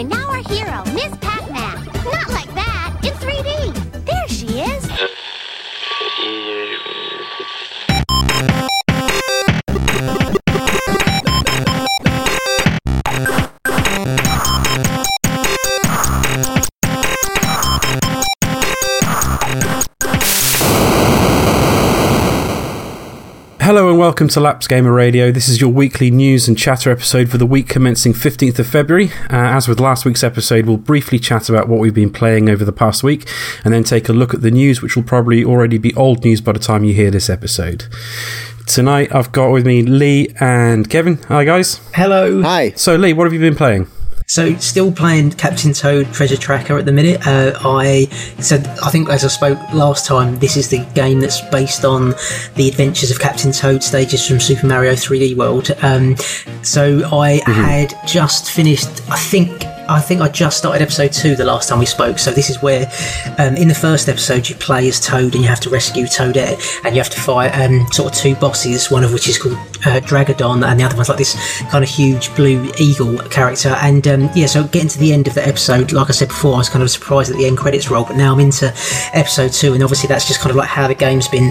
And now our hero, welcome to Laps Gamer Radio. This is your weekly news and chatter episode for the week commencing 15th of February. Uh, as with last week's episode, we'll briefly chat about what we've been playing over the past week and then take a look at the news, which will probably already be old news by the time you hear this episode. Tonight, I've got with me Lee and Kevin. Hi, guys. Hello. Hi. So, Lee, what have you been playing? So, still playing Captain Toad Treasure Tracker at the minute. Uh, I said, I think as I spoke last time, this is the game that's based on the adventures of Captain Toad stages from Super Mario 3D World. Um, so, I had just finished, I think. I think I just started episode two the last time we spoke. So this is where, um, in the first episode, you play as Toad and you have to rescue Toadette, and you have to fight um, sort of two bosses. One of which is called uh, Draggadon, and the other one's like this kind of huge blue eagle character. And um, yeah, so getting to the end of the episode, like I said before, I was kind of surprised that the end credits roll. But now I'm into episode two, and obviously that's just kind of like how the game's been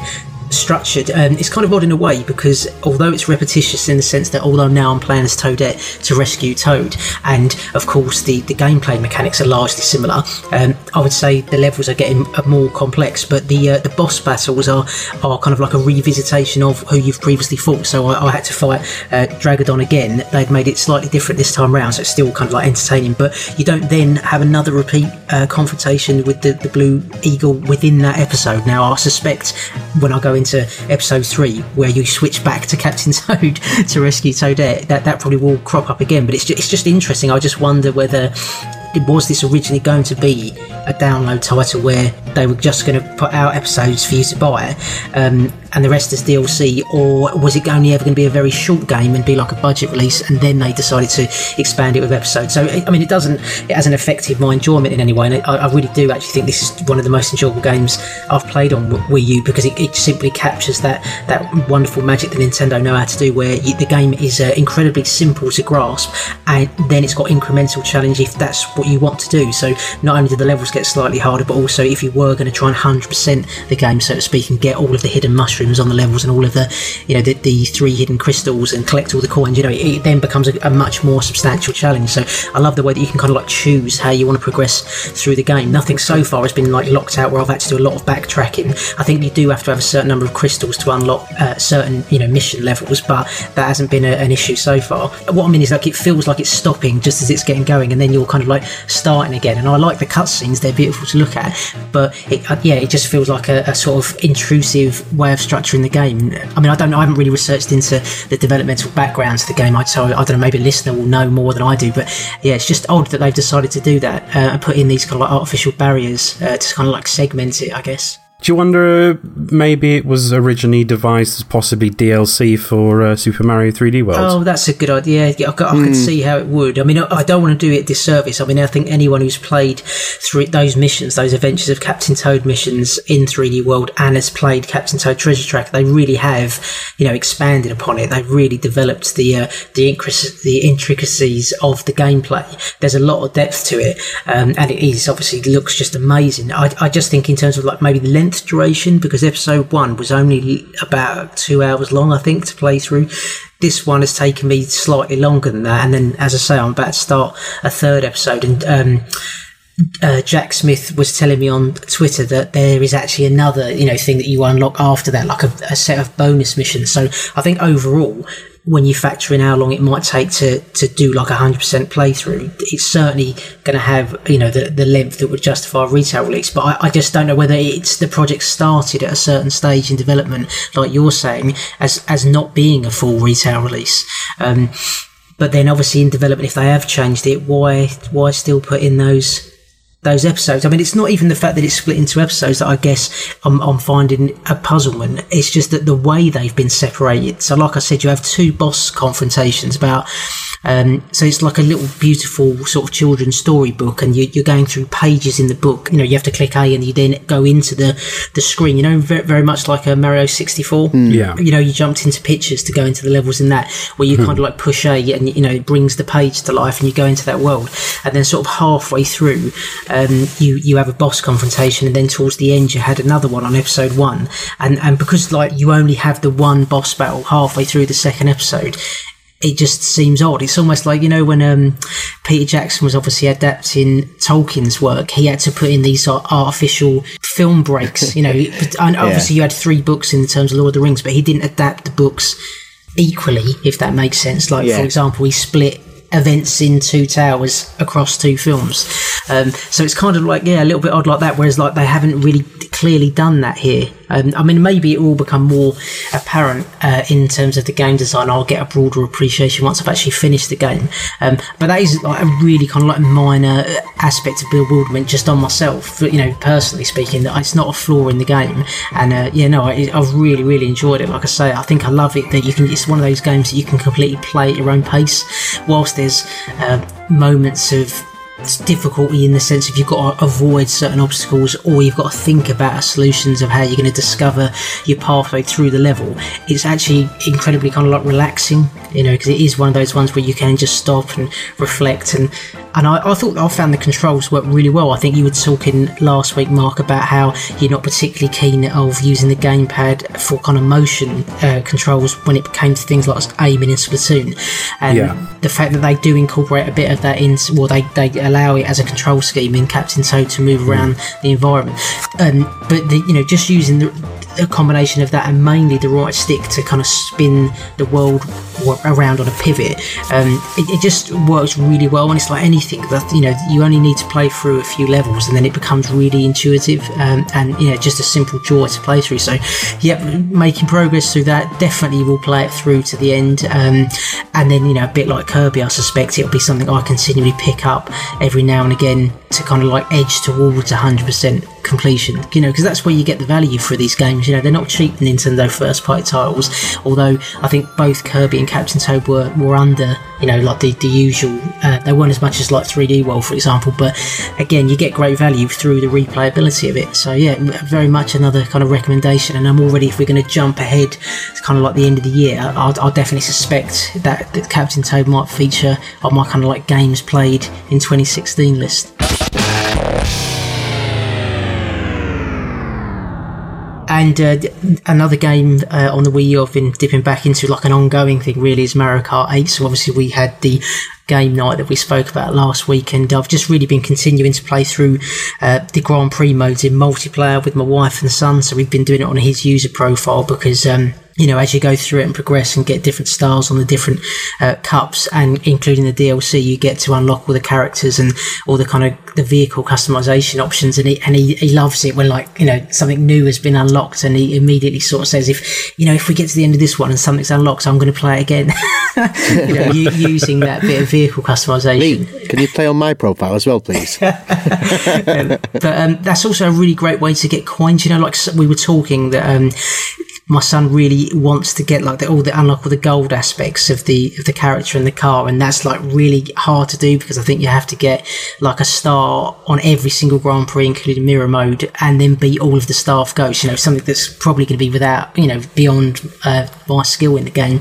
structured. Um, it's kind of odd in a way because although it's repetitious in the sense that although now I'm playing as Toadette to rescue Toad, and of course the, the gameplay mechanics are largely similar, um, I would say the levels are getting more complex. But the uh, the boss battles are are kind of like a revisitation of who you've previously fought. So I, I had to fight uh, Draggadon again. They'd made it slightly different this time round, so it's still kind of like entertaining. But you don't then have another repeat uh, confrontation with the, the blue eagle within that episode. Now I suspect when I go into episode three, where you switch back to Captain Toad to rescue Toadette, that that probably will crop up again. But it's just, it's just interesting. I just wonder whether it was this originally going to be a download title where they were just going to put out episodes for you to buy um, and the rest is DLC, or was it only ever going to be a very short game and be like a budget release, and then they decided to expand it with episodes? So, I mean, it doesn't, it hasn't affected my enjoyment in any way, and I, I really do actually think this is one of the most enjoyable games I've played on Wii U because it, it simply captures that that wonderful magic that Nintendo know how to do, where you, the game is uh, incredibly simple to grasp, and then it's got incremental challenge if that's what you want to do. So, not only do the levels get slightly harder, but also if you were going to try and 100% the game, so to speak, and get all of the hidden mushrooms on the levels and all of the, you know, the, the three hidden crystals and collect all the coins, you know, it, it then becomes a, a, much more substantial challenge. So I love the way that you can kind of like choose how you want to progress through the game. Nothing so far has been like locked out where I've had to do a lot of backtracking. I think you do have to have a certain number of crystals to unlock uh, certain, you know, mission levels, but that hasn't been a, an issue so far. What I mean is like it feels like it's stopping just as it's getting going, and then you're kind of like starting again. And I like the cutscenes; they're beautiful to look at, but it, uh, yeah, it just feels like a, a sort of intrusive way of structuring the game. I mean, I don't know. I haven't really researched into the developmental backgrounds of the game. So I don't know. Maybe a listener will know more than I do. But yeah, it's just odd that they've decided to do that uh, and put in these kind of like artificial barriers uh, to kind of like segment it. I guess. Do you wonder maybe it was originally devised as possibly DLC for uh, Super Mario 3D World? Oh, that's a good idea. Yeah, I, I mm. could see how it would. I mean, I, I don't want to do it disservice. I mean, I think anyone who's played through those missions, those Adventures of Captain Toad missions in 3D World, and has played Captain Toad Treasure Track, they really have, you know, expanded upon it. They've really developed the uh, the, intric- the intricacies of the gameplay. There's a lot of depth to it, um, and it is obviously looks just amazing. I, I just think in terms of like maybe the length duration because episode one was only about two hours long, I think, to play through. This one has taken me slightly longer than that, and then, as I say, I'm about to start a third episode, and um, uh, Jack Smith was telling me on Twitter that there is actually another, you know, thing that you unlock after that, like a, a set of bonus missions. So I think overall, when you factor in how long it might take to, to do like a 100% playthrough, it's certainly going to have, you know, the, the length that would justify a retail release. But I, I, just don't know whether it's the project started at a certain stage in development, like you're saying, as, as not being a full retail release. Um, but then obviously in development, if they have changed it, why, why still put in those, those episodes. I mean, it's not even the fact that it's split into episodes that I guess I'm, I'm, finding a puzzlement. It's just that the way they've been separated. So, like I said, you have two boss confrontations about Um, so it's like a little beautiful sort of children's storybook, and you, you're going through pages in the book. You know, you have to click A, and you then go into the the screen. You know, very, very much like a Mario 64. Yeah. You know, you jumped into pictures to go into the levels in that, where you kind of like push A, and you know, it brings the page to life, and you go into that world. And then sort of halfway through, um, you you have a boss confrontation, and then towards the end, you had another one on episode one. And and because like you only have the one boss battle halfway through the second episode, it just seems odd. It's almost like, you know, when um, Peter Jackson was obviously adapting Tolkien's work, he had to put in these sort of artificial film breaks, you know. and obviously, you had three books in terms of Lord of the Rings, but he didn't adapt the books equally, if that makes sense. Like, Yeah. for example, he split events in two towers across two films. Um, so it's kind of like, yeah, a little bit odd like that, whereas like they haven't really clearly done that here. Um, I mean, maybe it will become more apparent uh, in terms of the game design. I'll get a broader appreciation once I've actually finished the game. Um, but that is like a really kind of like minor aspect of bewilderment just on myself, you know, personally speaking, that it's not a flaw in the game. And uh, yeah, no, I, I've really, really enjoyed it. Like I say, I think I love it that you can, it's one of those games that you can completely play at your own pace, whilst there's uh, moments of difficulty in the sense of you've got to avoid certain obstacles or you've got to think about solutions of how you're going to discover your pathway through the level it's actually incredibly kind of like relaxing you know because it is one of those ones where you can just stop and reflect and and I, I thought I found the controls work really well. I think you were talking last week, Mark, about how you're not particularly keen of using the gamepad for kind of motion uh, controls when it came to things like aiming in Splatoon. And Yeah. the fact that they do incorporate a bit of that into, well, they, they allow it as a control scheme in Captain Toad to move around the environment. Um, but the, you know, just using the a combination of that and mainly the right stick to kind of spin the world around on a pivot. Um, it, it just works really well, and it's like anything that you know you only need to play through a few levels, and then it becomes really intuitive um, and you know just a simple joy to play through. So, yep, making progress through that. Definitely will play it through to the end, um, and then you know a bit like Kirby, I suspect it'll be something I continually pick up every now and again to kind of like edge towards 100% completion you know because that's where you get the value for these games you know they're not cheap nintendo first party titles although i think both kirby and captain toad were, were under you know like the, the usual uh, they weren't as much as like 3d world for example but again you get great value through the replayability of it. So yeah very much another kind of recommendation and i'm already if we're going to jump ahead it's kind of like the end of the year. I'll, definitely suspect that, that captain toad might feature on my kind of like games played in 2016 list And uh, another game uh, on the Wii U I've been dipping back into, like an ongoing thing, really, is Mario Kart 8. So obviously we had the game night that we spoke about last week, and I've just really been continuing to play through uh, the Grand Prix modes in multiplayer with my wife and son. So we've been doing it on his user profile because. Um, you know, as you go through it and progress and get different styles on the different uh, cups, and including the DLC, you get to unlock all the characters and all the kind of the vehicle customization options. And he and he, he loves it when like you know something new has been unlocked, and he immediately sort of says, if you know if we get to the end of this one and something's unlocked, I'm going to play it again. you know, u- using that bit of vehicle customization. Lee, can you play on my profile as well, please? but um, that's also a really great way to get coins. You know, like we were talking that um, my son really wants to get like the, all the unlock all the gold aspects of the of the character in the car, and that's like really hard to do because I think you have to get like a star on every single Grand Prix, including mirror mode, and then beat all of the staff ghosts. You know, something that's probably going to be without you know beyond uh, my skill in the game.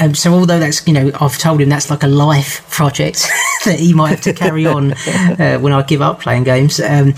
Um, so although that's you know I've told him that's like a life project that he might have to carry on uh, when I give up playing games. Um,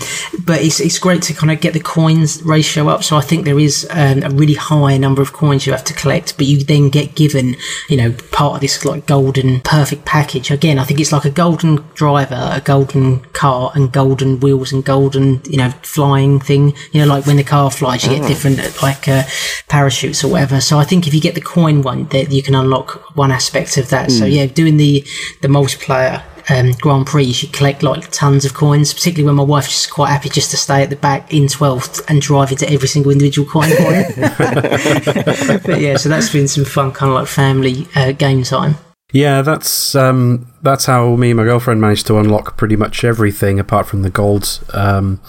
but it's it's great to kind of get the coins ratio up. So I think there is um, a really high number of coins you have to collect, but you then get given you know part of this like golden perfect package. Again, I think it's like a golden driver, a golden car, and golden wheels and golden you know flying thing. You know, like when the car flies, you get different like uh, parachutes or whatever. So I think if you get the coin one, that you can unlock one aspect of that. So yeah, doing the the multiplayer um, Grand Prix, you should collect like tons of coins. Particularly when my wife's just quite happy just to stay at the back in twelfth and drive into every single individual coin point. but yeah, so that's been some fun kind of like family uh, game time. Yeah, that's um, that's how me and my girlfriend managed to unlock pretty much everything apart from the gold um,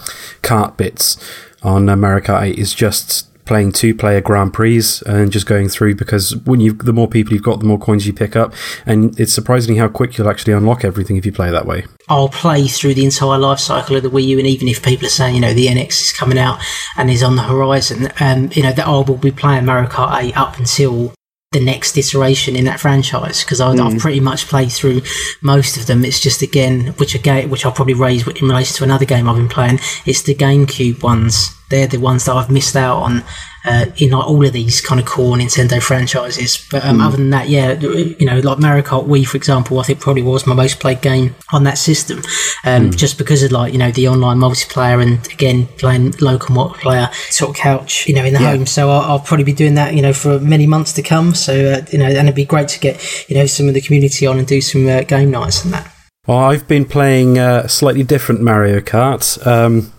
cart bits on America Mario 8 is just playing two player Grand Prix and just going through because when you the more people you've got, the more coins you pick up, and it's surprisingly how quick you'll actually unlock everything if you play that way. I'll play through the entire life cycle of the Wii U, and even if people are saying, you know, the NX is coming out and is on the horizon, um, you know, that I will be playing Mario Kart 8 up until the next iteration in that franchise because I've Hmm. pretty much played through most of them. It's just again, which again, which I'll probably raise in relation to another game I've been playing. It's the GameCube ones. They're the ones that I've missed out on uh, in like all of these kind of core Nintendo franchises. But um, other than that, yeah, you know, like Mario Kart Wii, for example, I think probably was my most played game on that system, um, just because of like you know the online multiplayer and again playing local multiplayer sort of couch, you know, in the home. So I'll, I'll probably be doing that, you know, for many months to come. So uh, you know, and it'd be great to get you know some of the community on and do some uh, game nights and that. Well, I've been playing uh, slightly different Mario Kart. Um,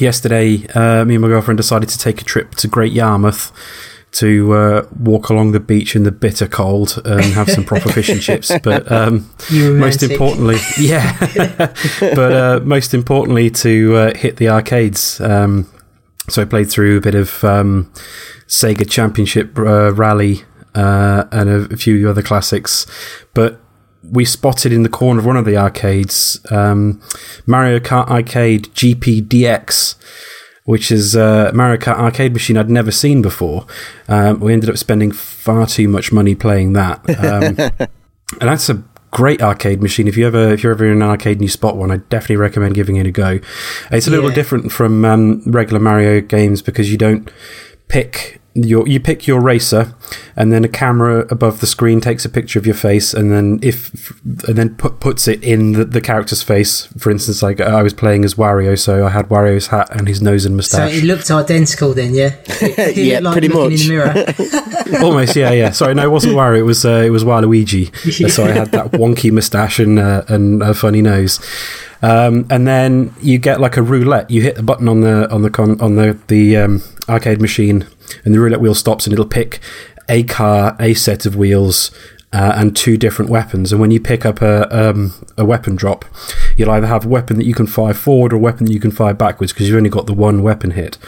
yesterday, uh, me and my girlfriend decided to take a trip to Great Yarmouth to uh, walk along the beach in the bitter cold and have some proper fish and chips. But um, most importantly, yeah, but uh, most importantly, to uh, hit the arcades. Um, so I played through a bit of um, Sega Championship uh, Rally uh, and a, a few other classics, but we spotted in the corner of one of the arcades um, Mario Kart Arcade GP DX, which is a Mario Kart arcade machine I'd never seen before. Um, we ended up spending far too much money playing that, um, and that's a great arcade machine. If you ever if you're ever in an arcade and you spot one, I definitely recommend giving it a go. It's a little Yeah. different from um, regular Mario games because you don't pick your you pick your racer and then a camera above the screen takes a picture of your face and then if and then put, puts it in the, the character's face for instance like I was playing as Wario so I had Wario's hat and his nose and moustache. So moustache it looked identical then, yeah. It Yeah, looked pretty much. In the mirror. almost yeah yeah sorry no it wasn't Wario it was uh, it was Waluigi so I had that wonky moustache and uh, and a funny nose um, and then you get like a roulette you hit the button on the on the con- on the the um, arcade machine and the roulette wheel stops and it'll pick a car a set of wheels uh, and two different weapons. And when you pick up a um, a weapon drop, you'll either have a weapon that you can fire forward or a weapon that you can fire backwards because you've only got the one weapon hit.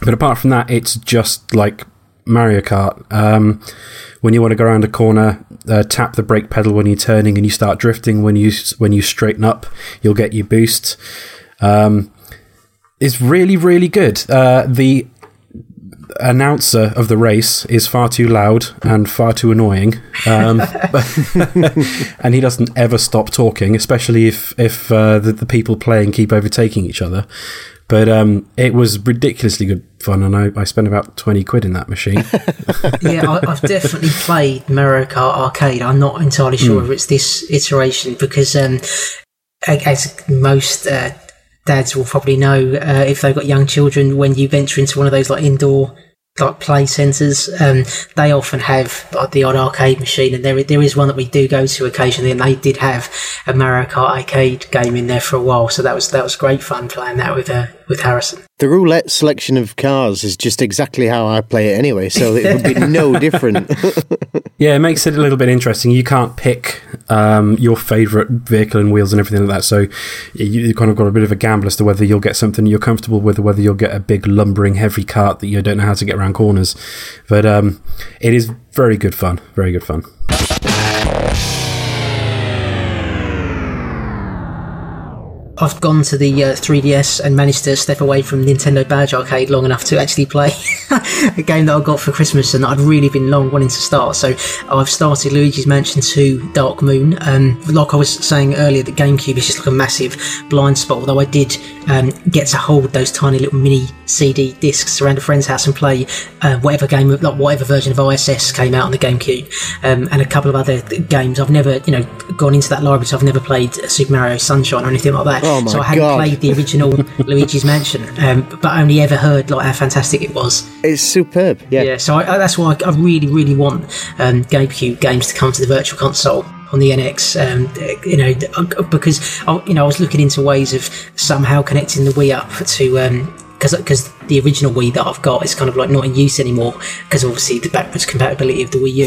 But apart from that, it's just like Mario Kart. Um, when you want to go around a corner, uh, tap the brake pedal when you're turning, and you start drifting. When you when you straighten up, you'll get your boost. Um, it's really really good. Uh, the announcer of the race is far too loud and far too annoying, um, and he doesn't ever stop talking, especially if if uh, the, the people playing keep overtaking each other. But um, it was ridiculously good fun, and I, I spent about twenty quid in that machine. yeah, I, I've definitely played Mario Kart Arcade. I'm not entirely sure if it's this iteration because, um, as most uh, dads will probably know, uh, if they've got young children, when you venture into one of those like indoor like play centres, um, they often have like, the odd arcade machine, and there there is one that we do go to occasionally, and they did have a Mario Kart arcade game in there for a while, so that was that was great fun playing that with uh, with Harrison. The roulette selection of cars is just exactly how I play it anyway, so it would be no different. yeah, it makes it a little bit interesting. You can't pick um, your favourite vehicle and wheels and everything like that, so you you kind of got a bit of a gamble as to whether you'll get something you're comfortable with, or whether you'll get a big lumbering heavy cart that you don't know how to get around corners. But um, it is very good fun. Very good fun. I've gone to the uh, 3DS and managed to step away from Nintendo Badge Arcade long enough to actually play a game that I got for Christmas and I'd really been long wanting to start. So I've started Luigi's Mansion 2 Dark Moon. Um, like I was saying earlier, the GameCube is just like a massive blind spot, although I did um, get to hold those tiny little mini CD discs around a friend's house and play uh, whatever game, like whatever version of ISS came out on the GameCube um, and a couple of other games. I've never, you know, gone into that library, so I've never played Super Mario Sunshine or anything like that. Oh my so I hadn't God. played the original Luigi's Mansion, um, but only ever heard like how fantastic it was. it's superb. Yeah. Yeah, so I, I, that's why I, I really, really want um, GameCube games to come to the Virtual Console on the NX. Um, you know, because I, you know I was looking into ways of somehow connecting the Wii up to. Because because the original Wii that I've got is kind of like not in use anymore because obviously the backwards compatibility of the Wii U.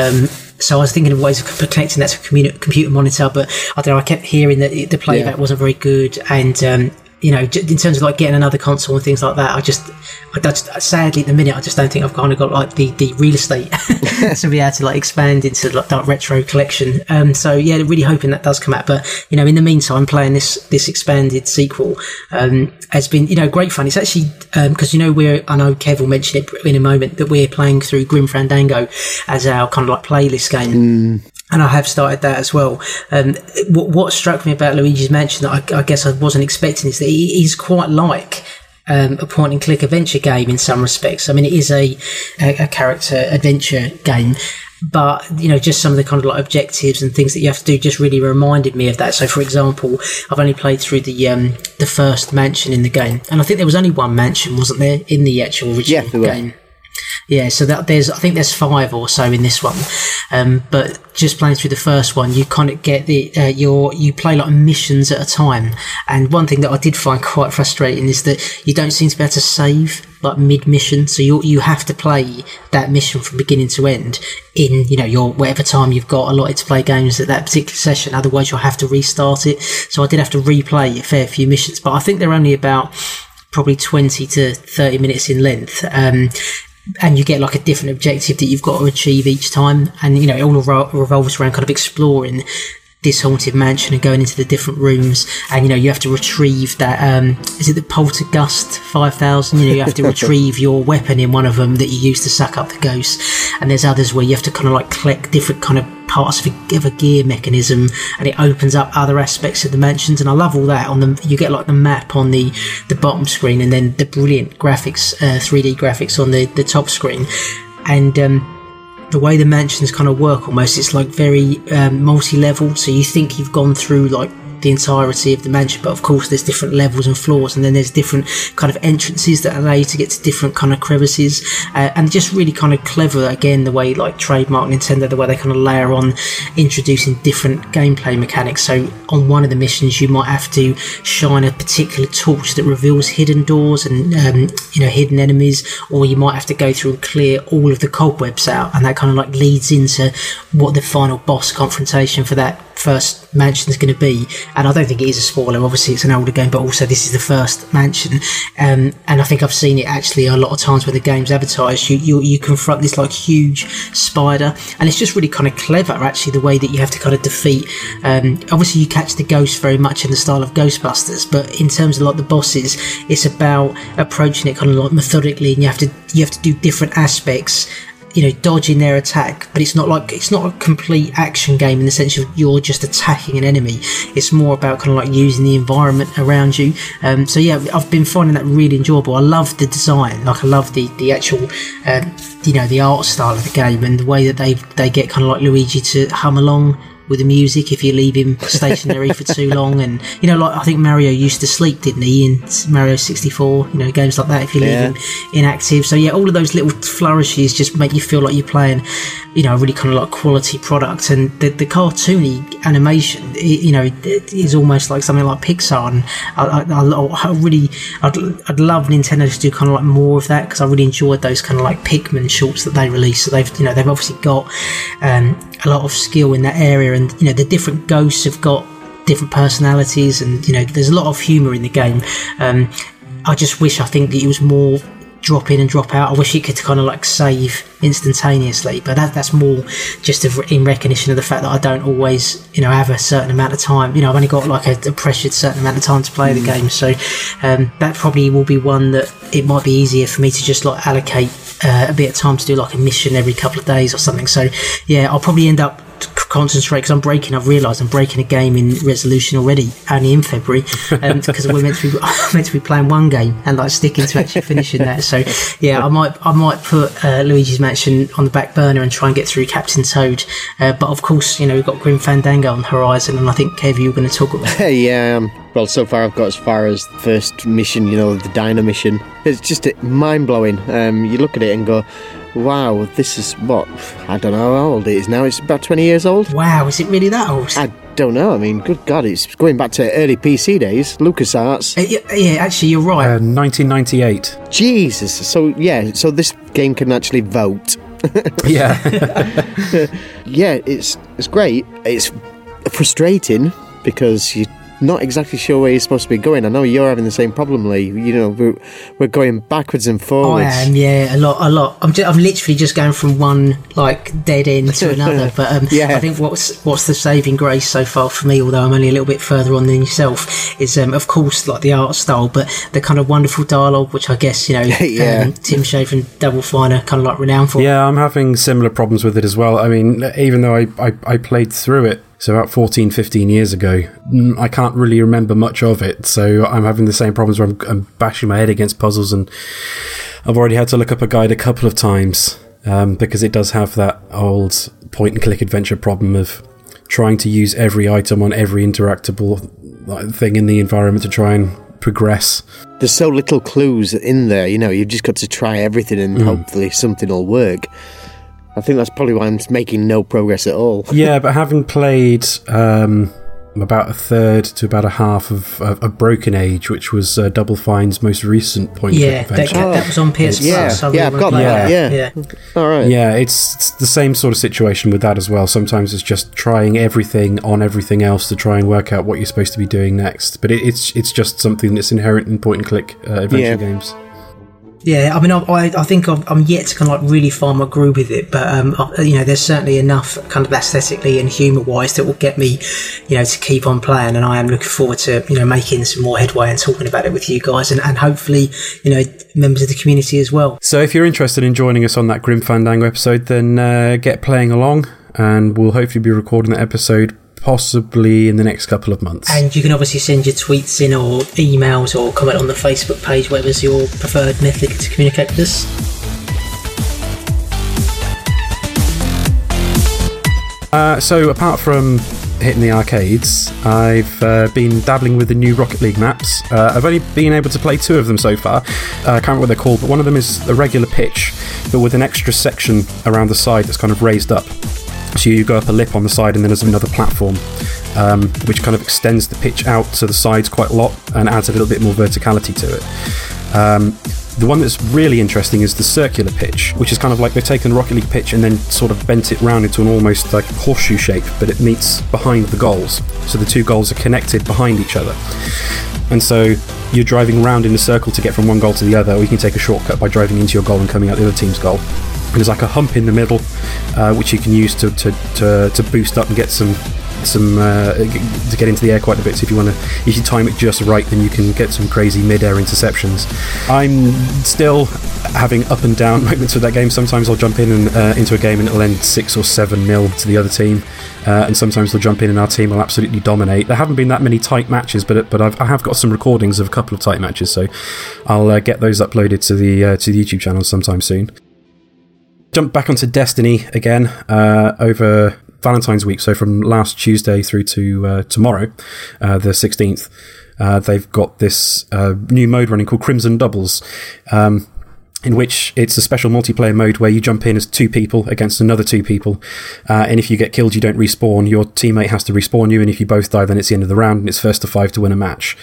Um, so I was thinking of ways of connecting that to a computer, computer monitor, but I don't know. I kept hearing that the playback Yeah. wasn't very good, and um, you know, in terms of like getting another console and things like that, I just, I just sadly at the minute, I just don't think I've kind of got like the, the real estate to be able to like expand into like that retro collection. Um, so yeah, really hoping that does come out. But you know, in the meantime, playing this this expanded sequel um, has been you know great fun. It's actually because you know we're I know Kev will mention it in a moment that we're playing through Grim Fandango as our kind of like playlist game and I have started that as well. Um, what, what struck me about Luigi's Mansion that I, I guess I wasn't expecting is that he, he's quite like um, a point and click adventure game in some respects. I mean, it is a, a, a character adventure game. But you know, just some of the kind of like objectives and things that you have to do just really reminded me of that. So, for example, I've only played through the um, the first mansion in the game, and I think there was only one mansion, wasn't there, in the actual original Yeah, game? Yeah, so that there's I think there's five or so in this one, um, but just playing through the first one, you kind of get the uh, your you play like missions at a time. And one thing that I did find quite frustrating is that you don't seem to be able to save like mid mission, so you you have to play that mission from beginning to end in you know your whatever time you've got allotted to play games at that particular session. Otherwise, you'll have to restart it. So I did have to replay a fair few missions, but I think they're only about probably 20 to 30 minutes in length. Um, and you get like a different objective that you've got to achieve each time. And, you know, it all revol- revolves around kind of exploring this haunted mansion and going into the different rooms. And, you know, you have to retrieve that, um, is it the Poltergust 5000? You know, you have to retrieve your weapon in one of them that you use to suck up the ghosts. And there's others where you have to kind of like collect different kind of parts of a, of a gear mechanism and it opens up other aspects of the mansions and I love all that on the you get like the map on the the bottom screen and then the brilliant graphics uh, 3D graphics on the the top screen and um the way the mansions kind of work almost it's like very um, multi-level. So you think you've gone through like the entirety of the mansion but of course there's different levels and floors and then there's different kind of entrances that allow you to get to different kind of crevices. Uh, and just really kind of clever again the way like trademark nintendo the way they kind of layer on introducing different gameplay mechanics. So on one of the missions you might have to shine a particular torch that reveals hidden doors and um, you know hidden enemies or you might have to go through and clear all of the cobwebs out and that kind of like leads into what the final boss confrontation for that first mansion is going to be and i don't think it is a spoiler obviously it's an older game but also this is the first mansion. Um, and i think i've seen it actually a lot of times when the game's advertised you, you you confront this like huge spider and it's just really kind of clever actually the way that you have to kind of defeat um, obviously you catch the ghost very much in the style of ghostbusters but in terms of like the bosses it's about approaching it kind of like methodically and you have to you have to do different aspects you know dodging their attack but it's not like it's not a complete action game in the sense of you're just attacking an enemy. It's more about kind of like using the environment around you. Um, so yeah i've been finding that really enjoyable. I love the design. Like i love the the actual um, you know the art style of the game and the way that they they get kind of like luigi to hum along with the music if you leave him stationary for too long. And you know like i think mario used to sleep didn't he in mario 64 you know games like that if you leave Yeah. him inactive. So yeah all of those little flourishes just make you feel like you're playing you know a really kind of like quality product. And the, the cartoony animation it, you know it is almost like something like pixar. And i, I, I, I really I'd, I'd love nintendo to do kind of like more of that because i really enjoyed those kind of like pikmin shorts that they released. So they've you know they've obviously got um, a lot of skill in that area and you know the different ghosts have got different personalities and you know there's a lot of humor in the game. Um, i just wish i think that it was more drop in and drop out. I wish it could kind of like save instantaneously but that, that's more just of, in recognition of the fact that i don't always you know have a certain amount of time. You know i've only got like a, a pressured certain amount of time to play the game so um, that probably will be one that it might be easier for me to just like allocate uh, a bit of time to do like a mission every couple of days or something. So yeah i'll probably end up concentrate because I'm breaking. I've realised I'm breaking a game in resolution already, only in February, because we're meant to be meant to be playing one game and like sticking to actually finishing that. So yeah, I might I might put uh, Luigi's Mansion on the back burner and try and get through Captain Toad. Uh, but of course, you know we've got Grim Fandango on the horizon, and I think Kev, you're going to talk about. Hey, yeah. Um, well, so far I've got as far as the first mission, you know, the dino mission. It's just mind blowing. Um, you look at it and go, wow, this is what? I don't know how old it is now. It's about 20 years old. Wow, is it really that old? I don't know. I mean, good God, it's going back to early PC days, LucasArts. Uh, yeah, yeah, actually, you're right. Uh, 1998. Jesus. So, yeah, so this game can actually vote. Yeah. Yeah, it's it's great. It's frustrating because you not exactly sure where you're supposed to be going. I know you're having the same problem, Lee. You know, we're, we're going backwards and forwards. I am, yeah, a lot, a lot. I'm, just, I'm literally just going from one like dead end to another. But um, Yeah. I think what's what's the saving grace so far for me, although I'm only a little bit further on than yourself, is um, of course like the art style, but the kind of wonderful dialogue, which I guess you know Yeah. um, Tim Schafer and Double Fine are kind of like renowned for. Yeah, I'm having similar problems with it as well. I mean, even though I, I, I played through it, so about 14, 15 years ago, mm, I can't really remember much of it. So I'm having the same problems where I'm, I'm bashing my head against puzzles, and I've already had to look up a guide a couple of times um, because it does have that old point and click adventure problem of trying to use every item on every interactable thing in the environment to try and progress. There's so little clues in there, you know, you've just got to try everything and hopefully something will work. I think that's probably why I'm making no progress at all. yeah, but having played um, about a third to about a half of, of, of Broken Age, which was uh, Double Fine's most recent point Yeah, click that, adventure. that was on PS Yeah, Plus. I yeah, I've got wanna that, play yeah. yeah. All right. Yeah, it's, it's the same sort of situation with that as well. Sometimes it's just trying everything on everything else to try and work out what you're supposed to be doing next. But it, it's it's just something that's inherent in point and click uh, adventure Yeah. games. Yeah, I mean, I, I, I think I'm, I'm yet to kind of like really find my groove with it, but um, I, you know, there's certainly enough kind of aesthetically and humour wise that will get me, you know, to keep on playing. And I am looking forward to you know making some more headway and talking about it with you guys, and, and hopefully, you know, members of the community as well. So if you're interested in joining us on that Grim Fandango episode, then uh, get playing along, and we'll hopefully be recording that episode possibly in the next couple of months. And you can obviously send your tweets in or emails or comment on the Facebook page, whatever's your preferred method to communicate with us. Uh, so apart from hitting the arcades, I've uh, been dabbling with the new Rocket League maps. Uh, I've only been able to play two of them so far. Uh, I can't remember what they're called, but one of them is a regular pitch, but with an extra section around the side that's kind of raised up. So you go up a lip on the side, and then there's another platform, um, which kind of extends the pitch out to the sides quite a lot and adds a little bit more verticality to it. Um, the one that's really interesting is the circular pitch, which is kind of like they've taken the Rocket League pitch and then sort of bent it round into an almost like horseshoe shape, but it meets behind the goals. So the two goals are connected behind each other. And so you're driving round in a circle to get from one goal to the other, or you can take a shortcut by driving into your goal and coming out the other team's goal. There's like a hump in the middle, uh, which you can use to, to, to, to boost up and get some some uh, to get into the air quite a bit. So if you want to, if you time it just right, then you can get some crazy mid-air interceptions. I'm still having up and down moments with that game. Sometimes I'll jump in and, uh, into a game and it'll end six or seven nil to the other team, uh, and sometimes they'll jump in and our team will absolutely dominate. There haven't been that many tight matches, but but I've, I have got some recordings of a couple of tight matches, so I'll uh, get those uploaded to the uh, to the YouTube channel sometime soon jump back onto Destiny again uh, over Valentine's week. So from last Tuesday through to uh, tomorrow, uh, the 16th, uh, they've got this uh, new mode running called Crimson Doubles. Um, in which it's a special multiplayer mode where you jump in as two people against another two people. Uh, and if you get killed, you don't respawn. Your teammate has to respawn you. And if you both die, then it's the end of the round and it's first to five to win a match.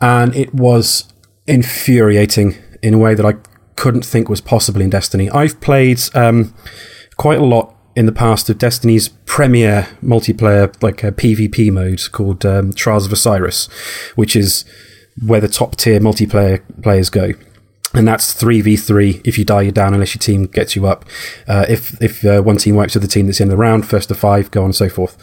And it was infuriating in a way that I couldn't think was possible in Destiny. I've played um, quite a lot in the past of Destiny's premier multiplayer, like a PvP mode called um, Trials of Osiris, which is where the top tier multiplayer players go. And that's 3v3. If you die, you're down unless your team gets you up. Uh, if if uh, one team wipes the other team that's in the round, first to five, go on and so forth.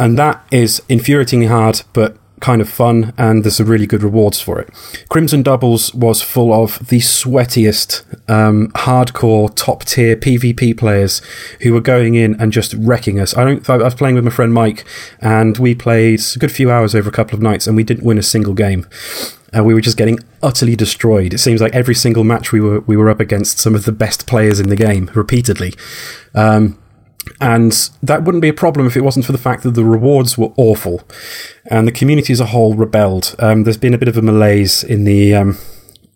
And that is infuriatingly hard, but kind of fun, and there's some really good rewards for it. Crimson Doubles was full of the sweatiest, um, hardcore, top tier PvP players who were going in and just wrecking us. I don't. I was playing with my friend Mike, and we played a good few hours over a couple of nights, and we didn't win a single game. Uh, we were just getting utterly destroyed. It seems like every single match we were we were up against some of the best players in the game repeatedly. Um, and that wouldn't be a problem if it wasn't for the fact that the rewards were awful and the community as a whole rebelled. Um, there's been a bit of a malaise in the um,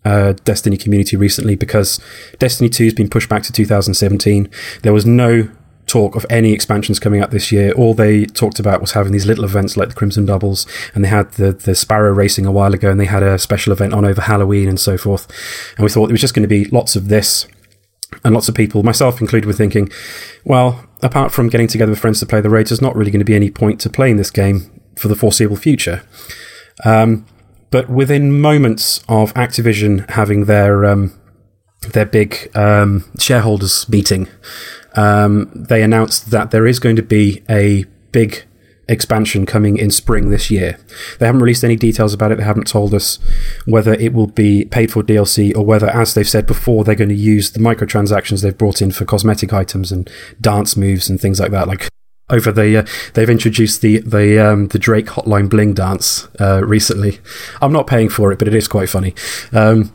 uh, Destiny community recently because Destiny 2 has been pushed back to 2017. There was no talk of any expansions coming out this year. All they talked about was having these little events like the Crimson Doubles, and they had the, the Sparrow Racing a while ago, and they had a special event on over Halloween and so forth. And we thought it was just going to be lots of this and lots of people, myself included, were thinking, well, apart from getting together with friends to play the raids, there's not really going to be any point to playing this game for the foreseeable future. Um, but within moments of Activision having their um, their big um, shareholders meeting, um, they announced that there is going to be a big expansion coming in spring this year. They haven't released any details about it. They haven't told us whether it will be paid for DLC or whether, as they've said before, they're going to use the microtransactions they've brought in for cosmetic items and dance moves and things like that. Like over the, uh, they've introduced the the um, the Drake Hotline Bling dance uh, recently. I'm not paying for it, but it is quite funny. Um,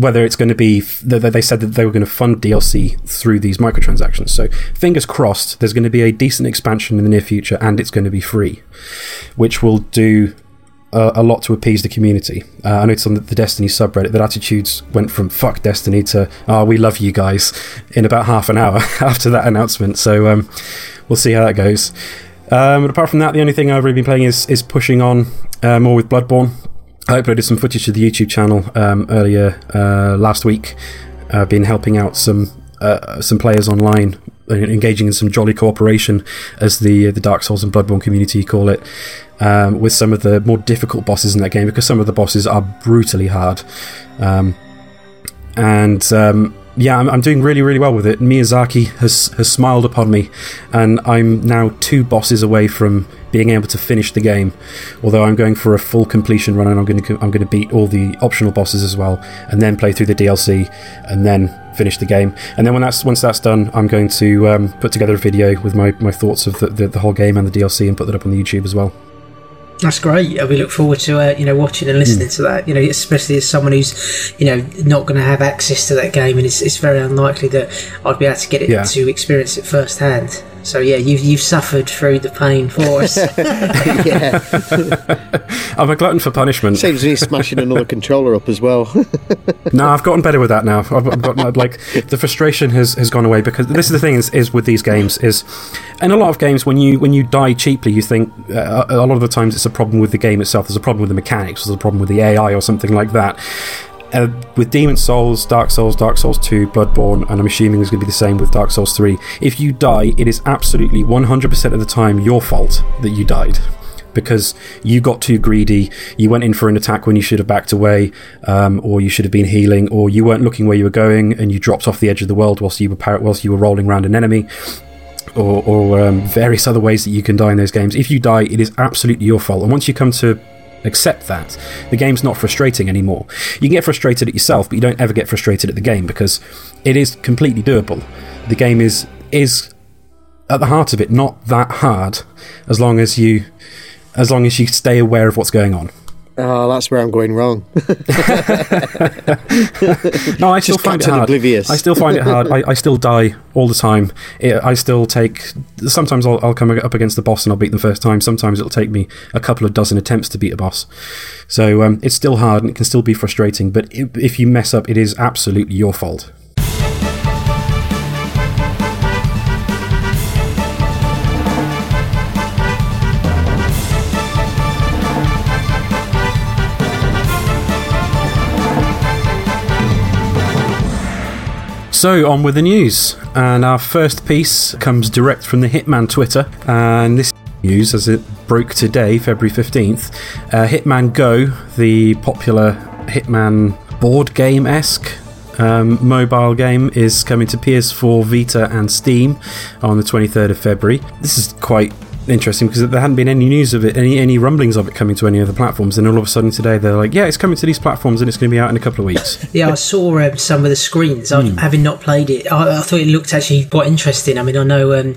whether it's going to be they said that they were going to fund DLC through these microtransactions. So fingers crossed, there's going to be a decent expansion in the near future, and it's going to be free, which will do uh, a lot to appease the community. Uh, I noticed on the, the, Destiny subreddit that attitudes went from "fuck Destiny" to "oh, we love you guys" in about half an hour after that announcement. So um, we'll see how that goes. Um, but apart from that, the only thing I've really been playing is is pushing on uh, more with Bloodborne. I uploaded some footage to the YouTube channel um, earlier uh, last week. I've been helping out some uh, some players online, uh, engaging in some jolly cooperation, as the uh, the Dark Souls and Bloodborne community call it, um, with some of the more difficult bosses in that game because some of the bosses are brutally hard. Um, and um, yeah, I'm, I'm, doing really, really well with it. Miyazaki has has smiled upon me, and I'm now two bosses away from being able to finish the game. Although I'm going for a full completion run, and I'm going to I'm going to beat all the optional bosses as well, and then play through the DLC, and then finish the game. And then when that's once that's done, I'm going to um, put together a video with my, my thoughts of the, the, the whole game and the DLC, and put that up on the YouTube as well. That's great. We look forward to uh, you know watching and listening mm. to that. You know, especially as someone who's you know not going to have access to that game, and it's, it's very unlikely that I'd be able to get it yeah. to experience it firsthand. So yeah, you've you've suffered through the pain for us. yeah, I'm a glutton for punishment. Saves me smashing another controller up as well. no, I've gotten better with that now. I've, I've got, like the frustration has, has gone away because this is the thing is, is with these games is, in a lot of games when you when you die cheaply, you think uh, a lot of the times it's a problem with the game itself. There's a problem with the mechanics. There's a problem with the AI or something like that. Uh, with Demon's Souls, Dark Souls, Dark Souls 2, Bloodborne, and I'm assuming it's going to be the same with Dark Souls 3. If you die, it is absolutely 100% of the time your fault that you died. Because you got too greedy, you went in for an attack when you should have backed away, um, or you should have been healing, or you weren't looking where you were going and you dropped off the edge of the world whilst you were, par- whilst you were rolling around an enemy or, or um, various other ways that you can die in those games. If you die, it is absolutely your fault. And once you come to accept that, the game's not frustrating anymore. You can get frustrated at yourself, but you don't ever get frustrated at the game because it is completely doable. The game is is at the heart of it not that hard as long as you as long as you stay aware of what's going on. Oh, that's where I'm going wrong. no, I still find it hard. Oblivious. I still find it hard. I, I still die all the time. It, I still take. Sometimes I'll, I'll come up against the boss and I'll beat them first time. Sometimes it'll take me a couple of dozen attempts to beat a boss. So um, it's still hard and it can still be frustrating. But if, if you mess up, it is absolutely your fault. So, on with the news. And our first piece comes direct from the Hitman Twitter. And this news, as it broke today, February 15th uh, Hitman Go, the popular Hitman board game esque um, mobile game is coming to PS4, Vita, and Steam on the 23rd of February. This is quite interesting because there hadn't been any news of it, any any rumblings of it coming to any other platforms, and all of a sudden today they're like, yeah, it's coming to these platforms and it's going to be out in a couple of weeks. yeah, I saw um, some of the screens. Mm. Having not played it, I, I, thought it looked actually quite interesting. I mean, I know. Um,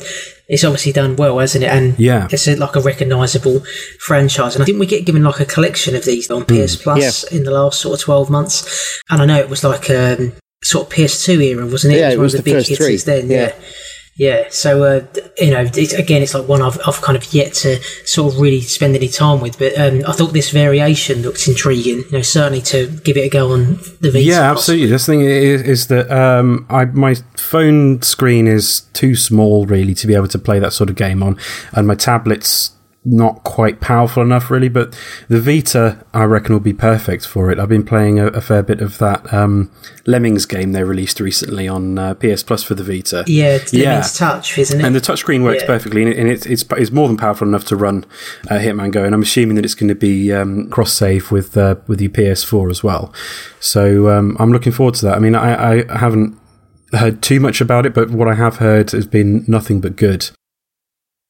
it's obviously done well, hasn't it? And yeah, it's a, like a recognisable franchise. And I think we get given like a collection of these on PS mm. Plus yeah. in the last sort of twelve months. And I know it was like um, sort of PS2 era, wasn't it? Yeah, it was, it was the, the first three. Then, yeah. yeah. Yeah, so uh, you know, it's, again, it's like one I've, I've kind of yet to sort of really spend any time with. But um, I thought this variation looked intriguing. You know, certainly to give it a go on the Vita. Yeah, absolutely. This thing is, is that um, I, my phone screen is too small, really, to be able to play that sort of game on, and my tablet's not quite powerful enough, really. But the Vita, I reckon, will be perfect for it. I've been playing a, a fair bit of that um, Lemmings game they released recently on uh, PS Plus for the Vita. Yeah, it's yeah. touch, isn't it? And the touchscreen works yeah. perfectly, and, it's, it's it's more than powerful enough to run uh, Hitman Go. And I'm assuming that it's going to be um, cross save with uh, with your PS4 as well. So um, I'm looking forward to that. I mean, I, I haven't heard too much about it, but what I have heard has been nothing but good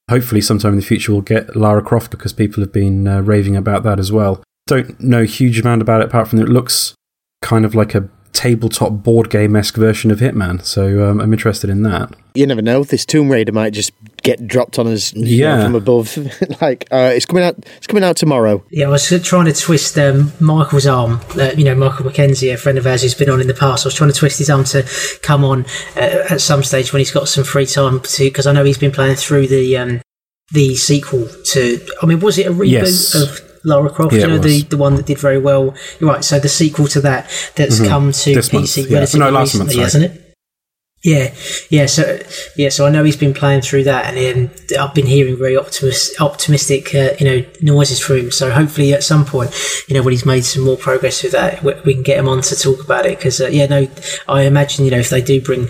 hopefully sometime in the future we'll get Lara Croft because people have been uh, raving about that as well. Don't know a huge amount about it apart from that it looks kind of like a tabletop board game esque version of Hitman. So um, I'm interested in that. You never know. This Tomb Raider might just get dropped on us yeah. Know, from above. like uh, it's coming out. It's coming out tomorrow. Yeah, I was trying to twist um, Michael's arm. Uh, you know, Michael McKenzie, a friend of ours who's been on in the past. I was trying to twist his arm to come on uh, at some stage when he's got some free time to because I know he's been playing through the um, the sequel to. I mean, was it a reboot yes. of? Lara Croft, yeah, you know, the, the one that did very well. You're right. So the sequel to that that's mm-hmm. come to this PC month, yeah. relatively no, recently, month, hasn't it? Yeah, yeah. So, yeah. So I know he's been playing through that, and um, I've been hearing very optimist, optimistic, uh, you know, noises from him. So hopefully, at some point, you know, when he's made some more progress with that, we, we can get him on to talk about it. Because uh, yeah, no, I imagine you know if they do bring,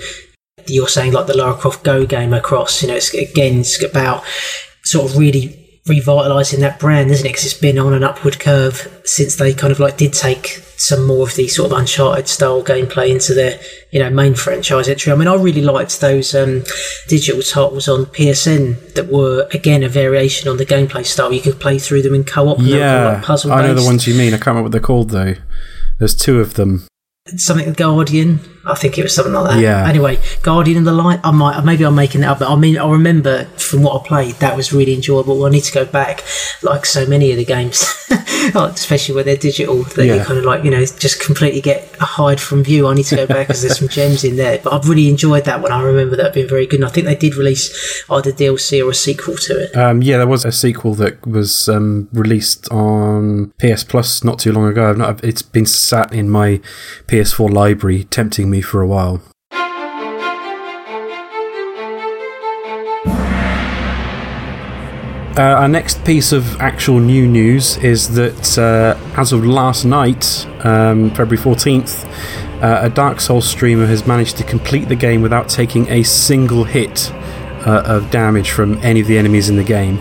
you're saying like the Lara Croft Go game across, you know, it's again it's about sort of really revitalizing that brand, isn't it? Because it's been on an upward curve since they kind of like did take some more of the sort of Uncharted style gameplay into their you know main franchise entry. I mean, I really liked those um, digital titles on PSN that were again a variation on the gameplay style. You could play through them in co-op. Yeah, like puzzle. I know the ones you mean. I can't remember what they're called though. There's two of them something The Guardian. I think it was something like that. Yeah. Anyway, Guardian of the Light. I might maybe I'm making that up, but I mean I remember from what I played that was really enjoyable. I need to go back, like so many of the games, especially where they're digital. That yeah. you kind of like you know just completely get hide from view. I need to go back because there's some gems in there. But I've really enjoyed that one. I remember that being very good. And I think they did release either DLC or a sequel to it. Um, yeah, there was a sequel that was um, released on PS Plus not too long ago. I've not, it's been sat in my PS4 library, tempting me for a while. Uh, our next piece of actual new news is that uh, as of last night, um, February 14th, uh, a Dark Souls streamer has managed to complete the game without taking a single hit uh, of damage from any of the enemies in the game